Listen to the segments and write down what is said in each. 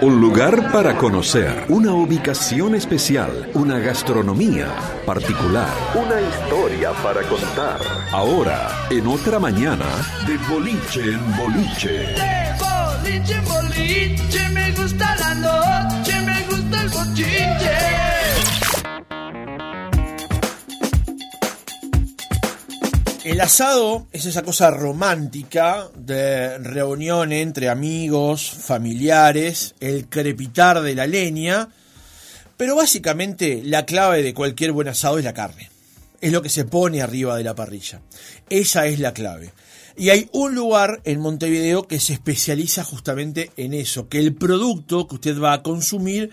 Un lugar para conocer, una ubicación especial, una gastronomía particular, una historia para contar. Ahora, en otra mañana, de boliche en boliche. De boliche en boliche, me gusta la noche, me gusta el bochinche. El asado es esa cosa romántica de reunión entre amigos, familiares, el crepitar de la leña, pero básicamente la clave de cualquier buen asado es la carne. Es lo que se pone arriba de la parrilla. Esa es la clave. Y hay un lugar en Montevideo que se especializa justamente en eso, que el producto que usted va a consumir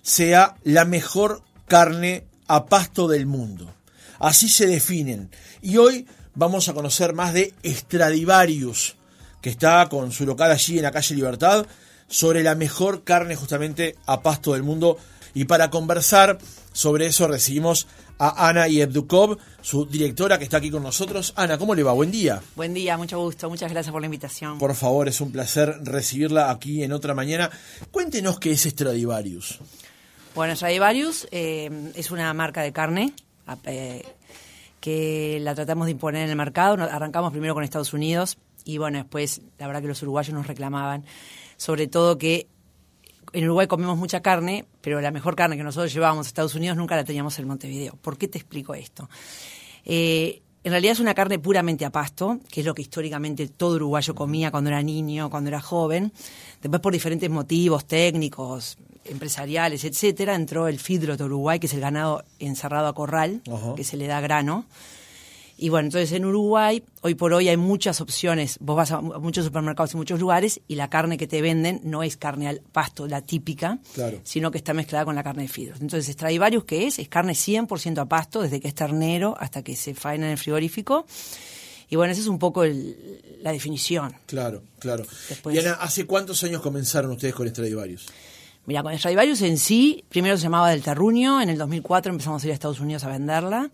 sea la mejor carne a pasto del mundo. Así se definen. Y hoy vamos a conocer más de Stradivarius, que está con su local allí en la calle Libertad, sobre la mejor carne justamente a pasto del mundo. Y para conversar sobre eso recibimos a Ana Yevdukov, su directora que está aquí con nosotros. Ana, ¿cómo le va? Buen día. Buen día, mucho gusto. Muchas gracias por la invitación. Por favor, es un placer recibirla aquí en otra mañana. Cuéntenos qué es Stradivarius. Bueno, Stradivarius eh, es una marca de carne eh, que la tratamos de imponer en el mercado. Nos- Arrancamos primero con Estados Unidos y bueno, después la verdad que los uruguayos nos reclamaban, sobre todo que en Uruguay comemos mucha carne, pero la mejor carne que nosotros llevábamos a Estados Unidos nunca la teníamos en Montevideo. ¿Por qué te explico esto? Eh, en realidad es una carne puramente a pasto, que es lo que históricamente todo uruguayo comía cuando era niño, cuando era joven. Después, por diferentes motivos técnicos, empresariales, etcétera, entró el feedlot Uruguay, que es el ganado encerrado a corral, que se le da grano. Y bueno, entonces en Uruguay, hoy por hoy hay muchas opciones. Vos vas a mu- a muchos supermercados y muchos lugares y la carne que te venden no es carne al pasto, la típica, Claro. sino que está mezclada con la carne de fidros. Entonces, Stradivarius, ¿qué es? Es carne 100% a pasto, desde que es ternero hasta que se faena en el frigorífico. Y bueno, esa es un poco el- la definición. Claro, claro. Después- Y Ana, ¿hace cuántos años comenzaron ustedes con Stradivarius? Mira, con Stradivarius en sí, primero se llamaba del terruño, en el 2004 empezamos a ir a Estados Unidos a venderla.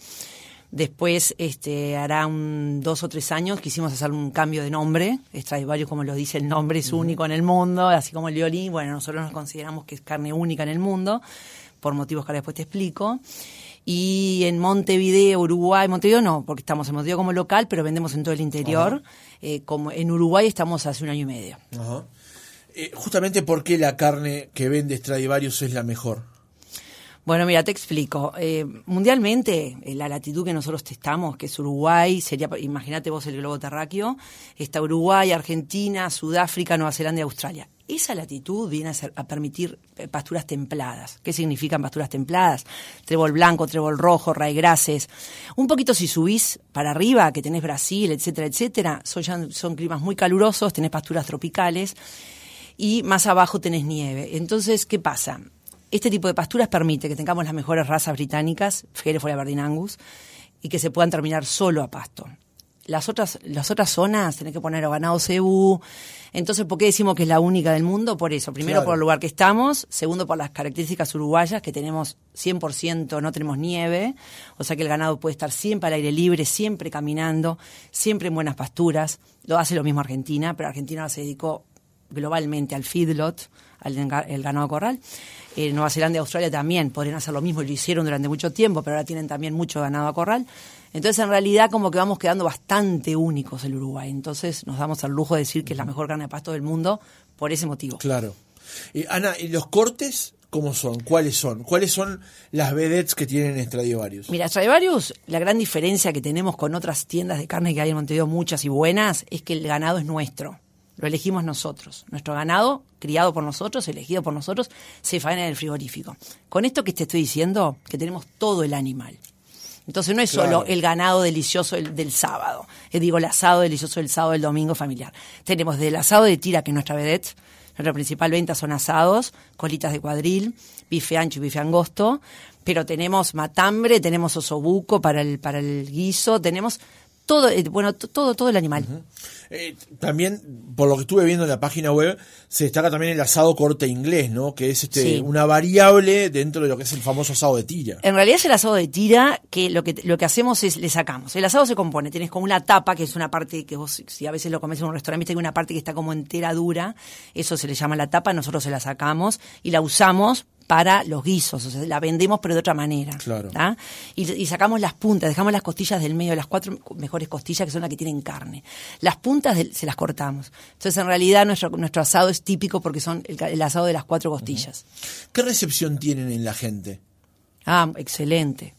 Después, este, hará un dos o tres años, quisimos hacer un cambio de nombre. Stradivarius, como lo dice el nombre, es único en el mundo, así como el violín. Bueno, nosotros nos consideramos que es carne única en el mundo, por motivos que ahora después te explico. Y en Montevideo, Uruguay, Montevideo no, porque estamos en Montevideo como local, pero vendemos en todo el interior. Eh, como en Uruguay estamos hace un año y medio. Ajá. Eh, justamente por qué la carne que vende Stradivarius es la mejor. Bueno, mira, te explico. Eh, mundialmente, eh, la latitud que nosotros testamos, que es Uruguay, sería, imagínate vos el globo terráqueo, está Uruguay, Argentina, Sudáfrica, Nueva Zelanda y Australia. Esa latitud viene a, ser- a permitir eh, pasturas templadas. ¿Qué significan pasturas templadas? Trébol blanco, trébol rojo, raigrases. Un poquito si subís para arriba, que tenés Brasil, etcétera, etcétera, son, son climas muy calurosos, tenés pasturas tropicales y más abajo tenés nieve. Entonces, ¿qué pasa? Este tipo de pasturas permite que tengamos las mejores razas británicas, Hereford y Aberdeen Angus, y que se puedan terminar solo a pasto. Las otras, las otras zonas tenés que poner o ganado cebú. Entonces, ¿por qué decimos que es la única del mundo? Por eso. Primero, Claro. por el lugar que estamos. Segundo, por las características uruguayas, que tenemos 100%, no tenemos nieve. O sea que el ganado puede estar siempre al aire libre, siempre caminando, siempre en buenas pasturas. Lo hace lo mismo Argentina, pero Argentina se dedicó globalmente al feedlot, al el ganado corral. En Nueva Zelanda y Australia también podrían hacer lo mismo y lo hicieron durante mucho tiempo, pero ahora tienen también mucho ganado a corral. Entonces, en realidad, como que vamos quedando bastante únicos el Uruguay. Entonces, nos damos el lujo de decir que es la mejor carne de pasto del mundo por ese motivo. Claro. Eh, Ana, ¿y los cortes cómo son? ¿Cuáles son? ¿Cuáles son las vedettes que tienen Stradivarius? Mira, Stradivarius, la gran diferencia que tenemos con otras tiendas de carne que hay en Montevideo, muchas y buenas, es que el ganado es nuestro. Lo elegimos nosotros. Nuestro ganado, criado por nosotros, elegido por nosotros, se faena en el frigorífico. Con esto que te estoy diciendo, que tenemos todo el animal. Entonces no es Claro. solo el ganado delicioso del, del sábado, eh, digo el asado delicioso del sábado, del domingo familiar. Tenemos del asado de tira, que es nuestra vedette, nuestra principal venta son asados, colitas de cuadril, bife ancho y bife angosto, pero tenemos matambre, tenemos osobuco para el, para el guiso, tenemos todo, eh, bueno, todo, todo el animal. Eh, también, por lo que estuve viendo en la página web, se destaca también el asado corte inglés, ¿no? Que es este Sí. una variable dentro de lo que es el famoso asado de tira. En realidad es el asado de tira que lo que lo que hacemos es le sacamos. El asado se compone, tienes como una tapa que es una parte que vos si a veces lo comes en un restaurante, hay una parte que está como entera dura, eso se le llama la tapa, nosotros se la sacamos y la usamos para los guisos, o sea, la vendemos pero de otra manera. Claro. Y, y sacamos las puntas, dejamos las costillas del medio, las cuatro mejores costillas que son las que tienen carne. Las puntas se las cortamos. Entonces en realidad nuestro, nuestro asado es típico porque son el asado de las cuatro costillas. ¿Qué recepción tienen en la gente? Ah, excelente.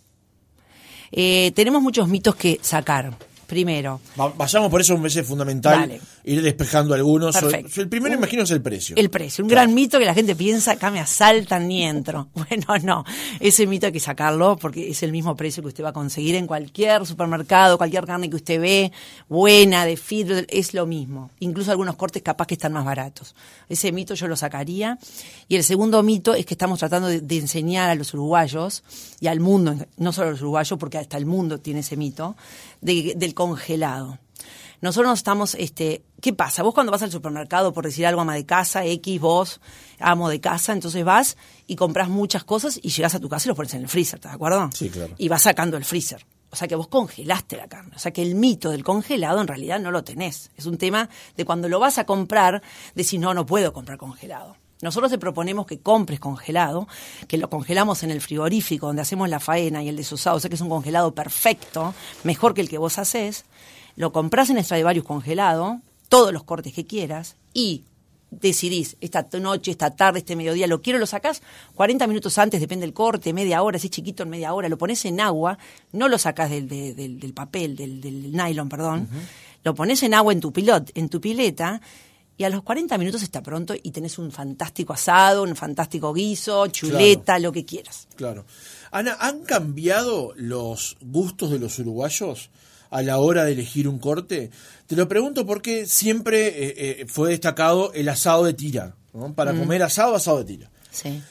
Eh, tenemos muchos mitos que sacar. Primero, Va- Vayamos por eso, me parece fundamental Dale. ir despejando algunos. Perfecto. El primero, Un- imagino, es el precio. el precio. Un gran mito que la gente piensa, acá me asaltan ni entro. Bueno, no. Ese mito hay que sacarlo porque es el mismo precio que usted va a conseguir en cualquier supermercado, cualquier carne que usted ve, buena, de feed, es lo mismo. Incluso algunos cortes capaz que están más baratos. Ese mito yo lo sacaría. Y el segundo mito es que estamos tratando de, de enseñar a los uruguayos y al mundo, no solo a los uruguayos, porque hasta el mundo tiene ese mito, de- del congelado. Nosotros nos estamos, este, ¿qué pasa? Vos cuando vas al supermercado, por decir algo, ama de casa, X, vos, amo de casa, entonces vas y compras muchas cosas y llegas a tu casa y los pones en el freezer, ¿estás de acuerdo? Sí, claro. Y vas sacando el freezer. O sea que vos congelaste la carne. O sea que el mito del congelado en realidad no lo tenés. Es un tema de cuando lo vas a comprar, decís, no, no puedo comprar congelado. Nosotros te proponemos que compres congelado, que lo congelamos en el frigorífico donde hacemos la faena y el desusado, o sea que es un congelado perfecto, mejor que el que vos haces. Lo compras en Stradivarius congelado, todos los cortes que quieras, y decidís esta noche, esta tarde, este mediodía, lo quiero, lo sacás. 40 minutos antes, depende del corte, media hora, si es chiquito en media hora, lo pones en agua, no lo sacás del, de- del, del papel, del, del nylon, perdón, lo pones en agua en tu pilot, en tu pileta, y a los 40 minutos está pronto y tenés un fantástico asado, un fantástico guiso, chuleta, lo que quieras. Claro. Ana, ¿han cambiado los gustos de los uruguayos a la hora de elegir un corte? Te lo pregunto porque siempre eh, eh, fue destacado el asado de tira. ¿no? Para comer asado, asado de tira. Sí.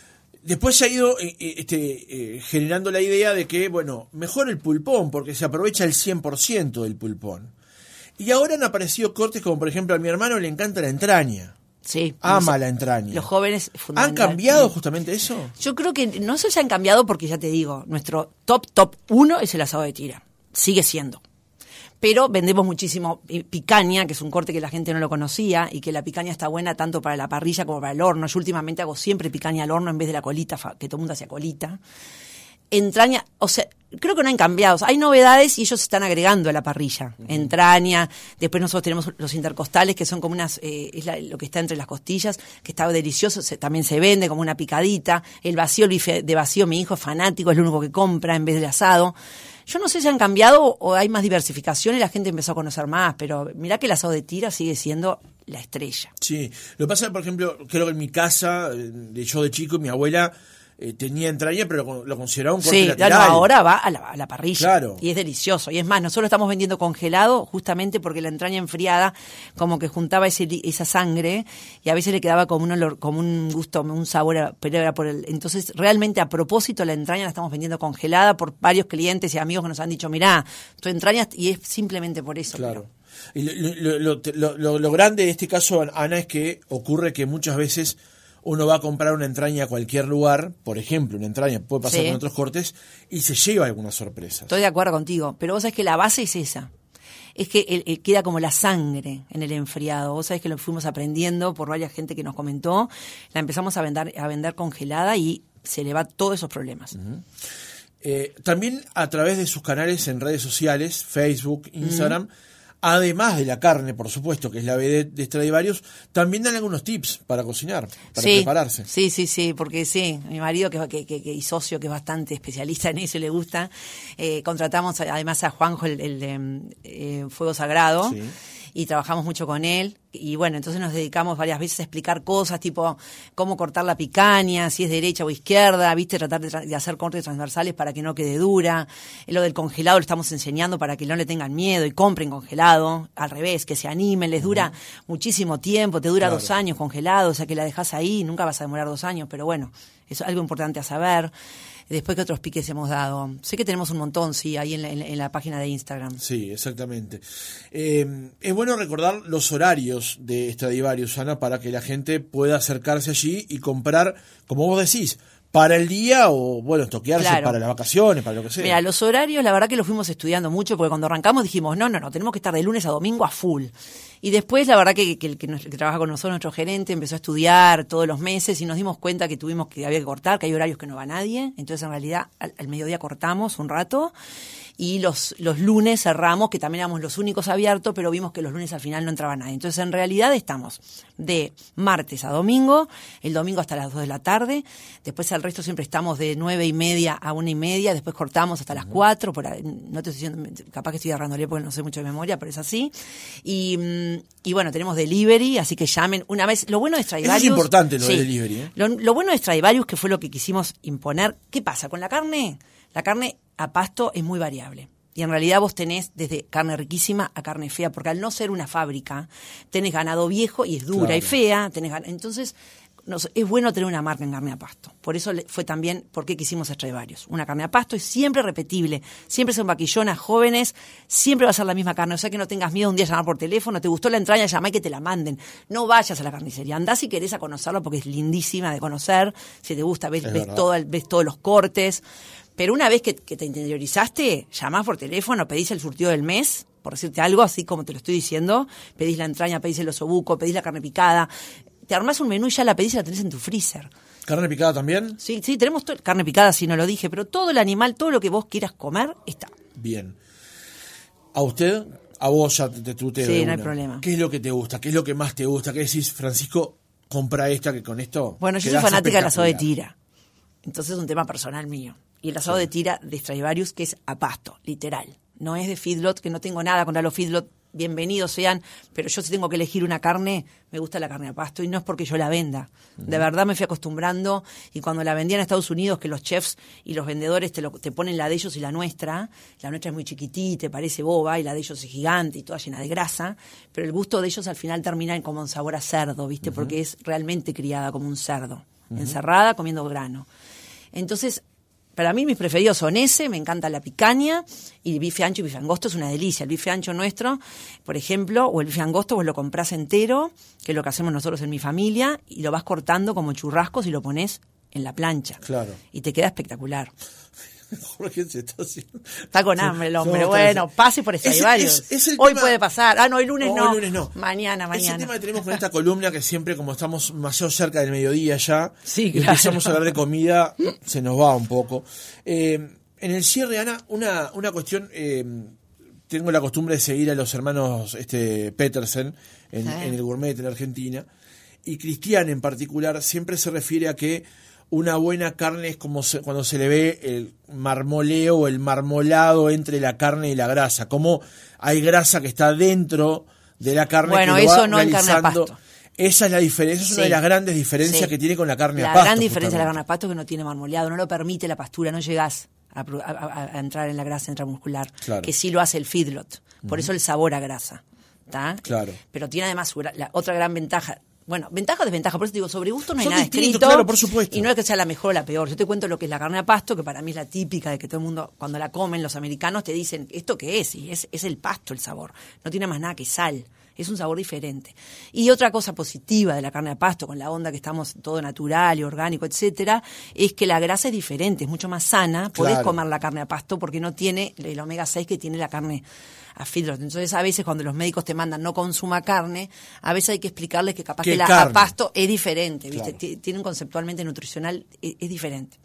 Después se ha ido eh, este, generando la idea de que, bueno, mejor el pulpón, porque se aprovecha el 100% del pulpón. Y ahora han aparecido cortes como, por ejemplo, a mi hermano le encanta la entraña. Sí. Ama Los- la entraña. Los jóvenes ¿Han cambiado justamente eso? Yo creo que no se han cambiado porque ya te digo, nuestro top, top uno es el asado de tira. Sigue siendo. Pero vendemos muchísimo eh, picaña, que es un corte que la gente no lo conocía y que la picaña está buena tanto para la parrilla como para el horno. Yo últimamente hago siempre picaña al horno en vez de la colita, que todo el mundo hacía colita. Entraña, o sea, creo que no han cambiado. Hay novedades y ellos se están agregando a la parrilla. Entraña, después nosotros tenemos los intercostales, que son como unas, eh, es la- lo que está entre las costillas, que está delicioso, se- también se vende como una picadita. El vacío, el bife de vacío, mi hijo es fanático, es lo único que compra en vez del asado. Yo no sé si han cambiado o hay más diversificación y la gente empezó a conocer más, pero mirá que el asado de tira sigue siendo la estrella. Sí, lo que pasa, por ejemplo, creo que en mi casa, eh, de yo de chico, mi abuela eh, tenía entraña, pero lo, lo consideraba un corte Sí, lateral. no, ahora va a la, a la parrilla. Claro. Y es delicioso. Y es más, nosotros estamos vendiendo congelado justamente porque la entraña enfriada como que juntaba ese, esa sangre y a veces le quedaba como un olor, como un gusto, un sabor, a- pero era por el... Entonces, realmente a propósito la entraña la estamos vendiendo congelada por varios clientes y amigos que nos han dicho, mirá, tu entraña, y es simplemente por eso. Claro. pero- Y lo- lo- lo- lo grande de este caso, Ana, es que ocurre que muchas veces uno va a comprar una entraña a cualquier lugar, por ejemplo, una entraña puede pasar Sí. con otros cortes, y se lleva algunas sorpresas. Estoy de acuerdo contigo, pero vos sabés que la base es esa. Es que el- el- queda como la sangre en el enfriado. Vos sabés que lo fuimos aprendiendo por varias gente que nos comentó. La empezamos a vender, a vender congelada y se le va todos esos problemas. Eh, también a través de sus canales en redes sociales, Facebook, Instagram, además de la carne, por supuesto, que es la BD de Stradivarius, también dan algunos tips para cocinar, para sí, prepararse. Sí, sí, sí, porque sí, mi marido que, que, que- que- y socio que es bastante especialista en eso y le gusta, eh, contratamos además a Juanjo, el, el mm, eh, Fuego Sagrado, Sí. Y trabajamos mucho con él. y bueno, entonces nos dedicamos varias veces a explicar cosas, tipo cómo cortar la picaña, si es derecha o izquierda, viste, tratar de, tra- de hacer cortes transversales para que no quede dura. Lo del congelado lo estamos enseñando para que no le tengan miedo y compren congelado, al revés, que se animen, les dura muchísimo tiempo, te dura Claro. dos años congelado, o sea que la dejas ahí, nunca vas a demorar dos años, pero bueno, es algo importante a saber. Después, ¿qué otros piques hemos dado? Sé que tenemos un montón, sí, ahí en la página de Instagram. Sí, exactamente. Eh, es bueno recordar los horarios de Stradivarius, Ana, para que la gente pueda acercarse allí y comprar, como vos decís, para el día o, bueno, toquearse Claro. para las vacaciones, para lo que sea. Mira, los horarios, la verdad que los fuimos estudiando mucho, porque cuando arrancamos dijimos, no, no, no, tenemos que estar de lunes a domingo a full. Y después, la verdad que, que el que, nos- que trabaja con nosotros, nuestro gerente, empezó a estudiar todos los meses y nos dimos cuenta que tuvimos que había que cortar, que hay horarios que no va nadie. Entonces, en realidad, al, al mediodía cortamos un rato y los, los lunes cerramos, que también éramos los únicos abiertos, pero vimos que los lunes al final no entraba nadie. Entonces, en realidad estamos de martes a domingo, el domingo hasta las 2 de la tarde, después al resto siempre estamos de nueve y media a una y media, después cortamos hasta las 4, por ahí, no te estoy diciendo, capaz que estoy agarrándole porque no sé mucho de memoria, pero es así. Y, mm, y bueno, tenemos delivery, así que llamen una vez. Lo bueno de Stradivarius... importante lo de delivery, ¿eh? Lo, lo bueno de Stradivarius, que fue lo que quisimos imponer, ¿qué pasa? Con la carne, la carne a pasto es muy variable. Y en realidad vos tenés desde carne riquísima a carne fea, porque al no ser una fábrica, tenés ganado viejo y es dura y fea, tenés entonces nos- es bueno tener una marca en carne a pasto. Por eso le- fue también porque quisimos Stradivarius. Una carne a pasto es siempre repetible, siempre son vaquillonas jóvenes, siempre va a ser la misma carne, o sea que no tengas miedo un día a llamar por teléfono, te gustó la entraña, llamá y que te la manden. No vayas a la carnicería, andá si querés a conocerla porque es lindísima de conocer, si te gusta, ves, Es ves, todo el- ves todos los cortes. Pero una vez que, que te interiorizaste, llamás por teléfono, pedís el surtido del mes, por decirte algo, así como te lo estoy diciendo, pedís la entraña, pedís el osobuco, pedís la carne picada, te armás un menú y ya la pedís y la tenés en tu freezer. ¿Carne picada también? Sí, sí, tenemos carne picada, si no lo dije, pero todo el animal, todo lo que vos quieras comer, está. Bien. ¿A usted? A vos ya te, te tuteo Sí, de no hay problema. ¿Qué es lo que te gusta? ¿Qué es lo que más te gusta? ¿Qué decís, Francisco? Compra esta que con esto. Bueno, yo soy fanática del asado de espectacular. tira. Entonces es un tema personal mío. Y el asado de tira de Stradivarius, que es a pasto, literal. No es de feedlot, que no tengo nada contra los feedlot, bienvenidos sean, pero yo si tengo que elegir una carne, me gusta la carne a pasto y no es porque yo la venda. De verdad me fui acostumbrando y cuando la vendía en Estados Unidos, que los chefs y los vendedores te, lo- te ponen la de ellos y la nuestra, la nuestra es muy chiquitita, parece boba y la de ellos es gigante y toda llena de grasa, pero el gusto de ellos al final termina en como un sabor a cerdo, ¿viste? Porque es realmente criada como un cerdo, encerrada comiendo grano. Entonces, para mí mis preferidos son ese, me encanta la picaña y el bife ancho y bife angosto es una delicia. El bife ancho nuestro, por ejemplo, o el bife angosto vos lo comprás entero, que es lo que hacemos nosotros en mi familia, y lo vas cortando como churrascos y lo pones en la plancha. Claro. Y te queda espectacular. Jorge se está haciendo. Está con hambre el hombre. No, bueno, pase por es- es el Hoy tema- puede pasar. Ah, no, el lunes No, no. el lunes no. Mañana, Es mañana. el tema que tenemos con esta columna que siempre, como estamos demasiado cerca del mediodía ya, Sí, y empezamos a hablar de comida, se nos va un poco. Eh, en el cierre, Ana, una, una cuestión. eh, tengo la costumbre de seguir a los hermanos este, Petersen en, en el gourmet en Argentina. Y Cristian en particular siempre se refiere a que una buena carne es como se- cuando se le ve el marmoleo o el marmolado entre la carne y la grasa. Como hay grasa que está dentro de la carne Bueno, que lo va eso no en carne a pasto. Esa es la diferencia, es una de las grandes diferencias Sí. que tiene con la carne la a pasto. gran diferencia de la carne a pasto es que no tiene marmoleado, no lo permite la pastura, no llegás a, a- entrar en la grasa intramuscular, Claro. que sí lo hace el feedlot. Por eso el sabor a grasa. ¿tá? Claro. Pero tiene además la otra gran ventaja. Bueno, ventaja o desventaja, por eso te digo, sobre gusto no hay Son nada escrito. claro, por supuesto. Y no es que sea la mejor o la peor. Yo te cuento lo que es la carne a pasto, que para mí es la típica de que todo el mundo, cuando la comen, los americanos te dicen, ¿esto qué es? Y es, es el pasto el sabor. No tiene más nada que sal. Es un sabor diferente. Y otra cosa positiva de la carne a pasto, con la onda que estamos todo natural y orgánico, etcétera, es que la grasa es diferente, es mucho más sana. Podés Claro. comer la carne a pasto porque no tiene el omega 6 que tiene la carne a feedlot. Entonces, a veces cuando los médicos te mandan no consuma carne, a veces hay que explicarles que capaz ¿Qué que la carne? a pasto es diferente, ¿viste? Claro. Ti- Tiene un conceptualmente nutricional, es, es diferente.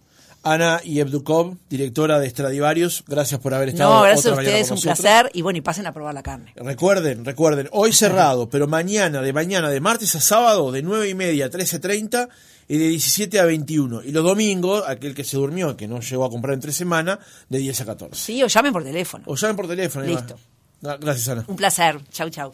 Ana Yevdukov, directora de Stradivarius, gracias por haber estado No, gracias otra a ustedes, con un nosotros. placer. Y bueno, y pasen a probar la carne. Recuerden, recuerden, hoy cerrado, pero mañana, de mañana, de martes a sábado, de 9 y media a 13.30 y de 17 a 21. Y los domingos, aquel que se durmió, que no llegó a comprar entre semana, de 10 a 14. Sí, o llamen por teléfono. O llamen por teléfono. Listo. Ah, Gracias, Ana. Un placer. Chau, chau.